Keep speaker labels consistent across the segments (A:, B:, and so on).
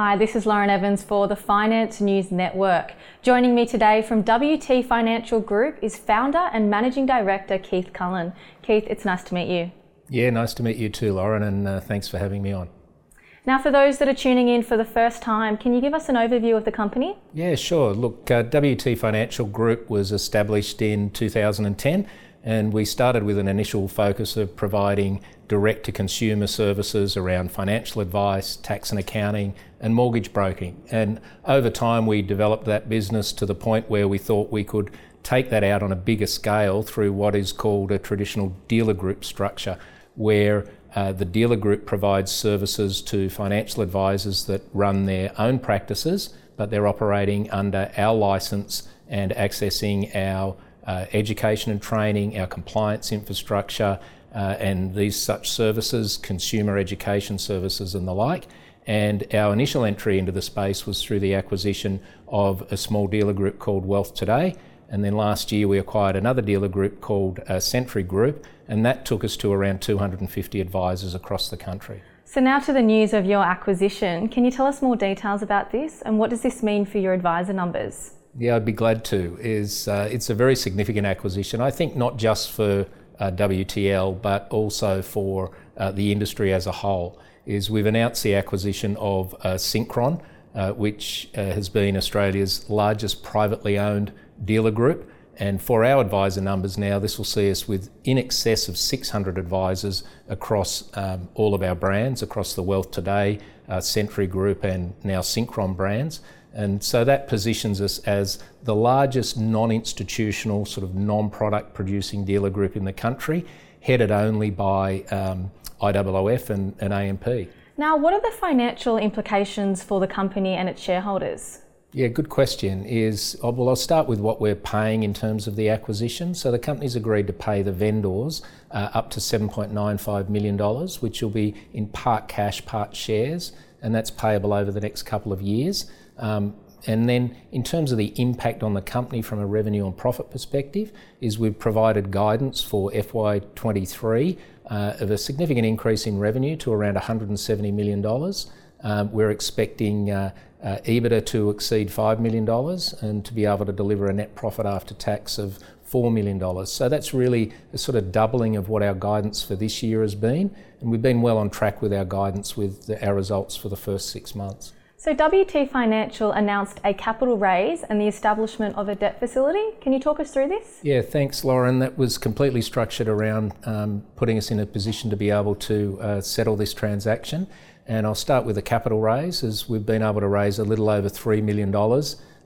A: Hi, this is Lauren Evans for the Finance News Network. Joining me today from WT Financial Group is founder and managing director Keith Cullen. Keith, it's nice to meet you.
B: Yeah, nice to meet you too, Lauren, and uh, thanks for having me on.
A: Now, for those that are tuning in for the first time, can you give us an overview of the company?
B: Yeah, sure. Look, uh, WT Financial Group was established in 2010 and we started with an initial focus of providing direct to consumer services around financial advice, tax and accounting, and mortgage broking. And over time, we developed that business to the point where we thought we could take that out on a bigger scale through what is called a traditional dealer group structure, where uh, the dealer group provides services to financial advisors that run their own practices, but they're operating under our license and accessing our uh, education and training, our compliance infrastructure, uh, and these such services, consumer education services, and the like. And our initial entry into the space was through the acquisition of a small dealer group called Wealth Today. And then last year we acquired another dealer group called uh, Sentry Group, and that took us to around 250 advisors across the country.
A: So, now to the news of your acquisition. Can you tell us more details about this and what does this mean for your advisor numbers?
B: Yeah, I'd be glad to. Is uh, it's a very significant acquisition. I think not just for WTL, but also for uh, the industry as a whole. Is we've announced the acquisition of uh, Synchron, uh, which uh, has been Australia's largest privately owned dealer group. And for our advisor numbers now, this will see us with in excess of 600 advisors across um, all of our brands, across the Wealth Today, Sentry Group, and now Synchron brands. And so that positions us as the largest non institutional, sort of non product producing dealer group in the country, headed only by um, IOOF and, and AMP.
A: Now, what are the financial implications for the company and its shareholders?
B: Yeah, good question. Is oh, well, I'll start with what we're paying in terms of the acquisition. So the company's agreed to pay the vendors uh, up to $7.95 million, which will be in part cash, part shares, and that's payable over the next couple of years. Um, and then in terms of the impact on the company from a revenue and profit perspective, is we've provided guidance for FY23 uh, of a significant increase in revenue to around $170 million. Um, we're expecting uh, uh, EBITDA to exceed $5 million and to be able to deliver a net profit after tax of $4 million. So that's really a sort of doubling of what our guidance for this year has been. And we've been well on track with our guidance with the, our results for the first six months.
A: So, WT Financial announced a capital raise and the establishment of a debt facility. Can you talk us through this?
B: Yeah, thanks, Lauren. That was completely structured around um, putting us in a position to be able to uh, settle this transaction. And I'll start with the capital raise, as we've been able to raise a little over $3 million.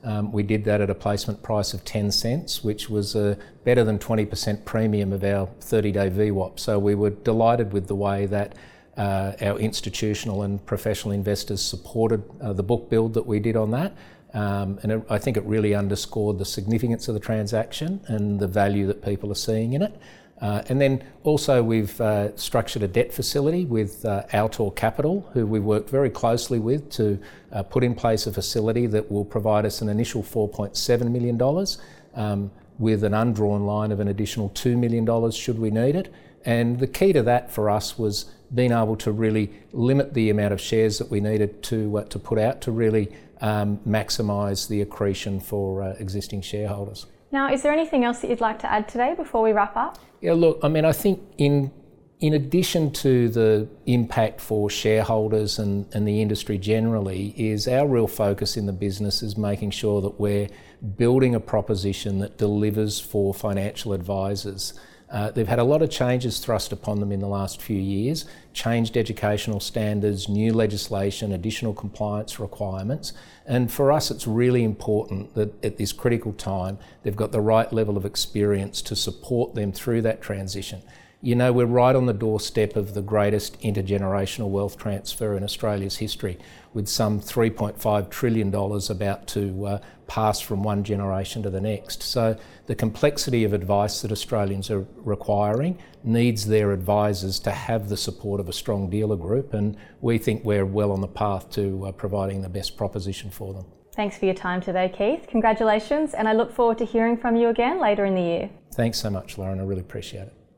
B: Um, we did that at a placement price of 10 cents, which was a better than 20% premium of our 30 day VWAP. So we were delighted with the way that uh, our institutional and professional investors supported uh, the book build that we did on that. Um, and it, I think it really underscored the significance of the transaction and the value that people are seeing in it. Uh, and then also we've uh, structured a debt facility with uh, Altor Capital, who we worked very closely with to uh, put in place a facility that will provide us an initial $4.7 million um, with an undrawn line of an additional $2 million should we need it. And the key to that for us was being able to really limit the amount of shares that we needed to, uh, to put out to really um, maximise the accretion for uh, existing shareholders.
A: Now, is there anything else that you'd like to add today before we wrap up?
B: Yeah, look, I mean, I think in in addition to the impact for shareholders and, and the industry generally, is our real focus in the business is making sure that we're building a proposition that delivers for financial advisors. Uh, they've had a lot of changes thrust upon them in the last few years changed educational standards, new legislation, additional compliance requirements. And for us, it's really important that at this critical time, they've got the right level of experience to support them through that transition. You know, we're right on the doorstep of the greatest intergenerational wealth transfer in Australia's history, with some $3.5 trillion about to uh, pass from one generation to the next. So, the complexity of advice that Australians are requiring needs their advisors to have the support of a strong dealer group, and we think we're well on the path to uh, providing the best proposition for them.
A: Thanks for your time today, Keith. Congratulations, and I look forward to hearing from you again later in the year.
B: Thanks so much, Lauren. I really appreciate it.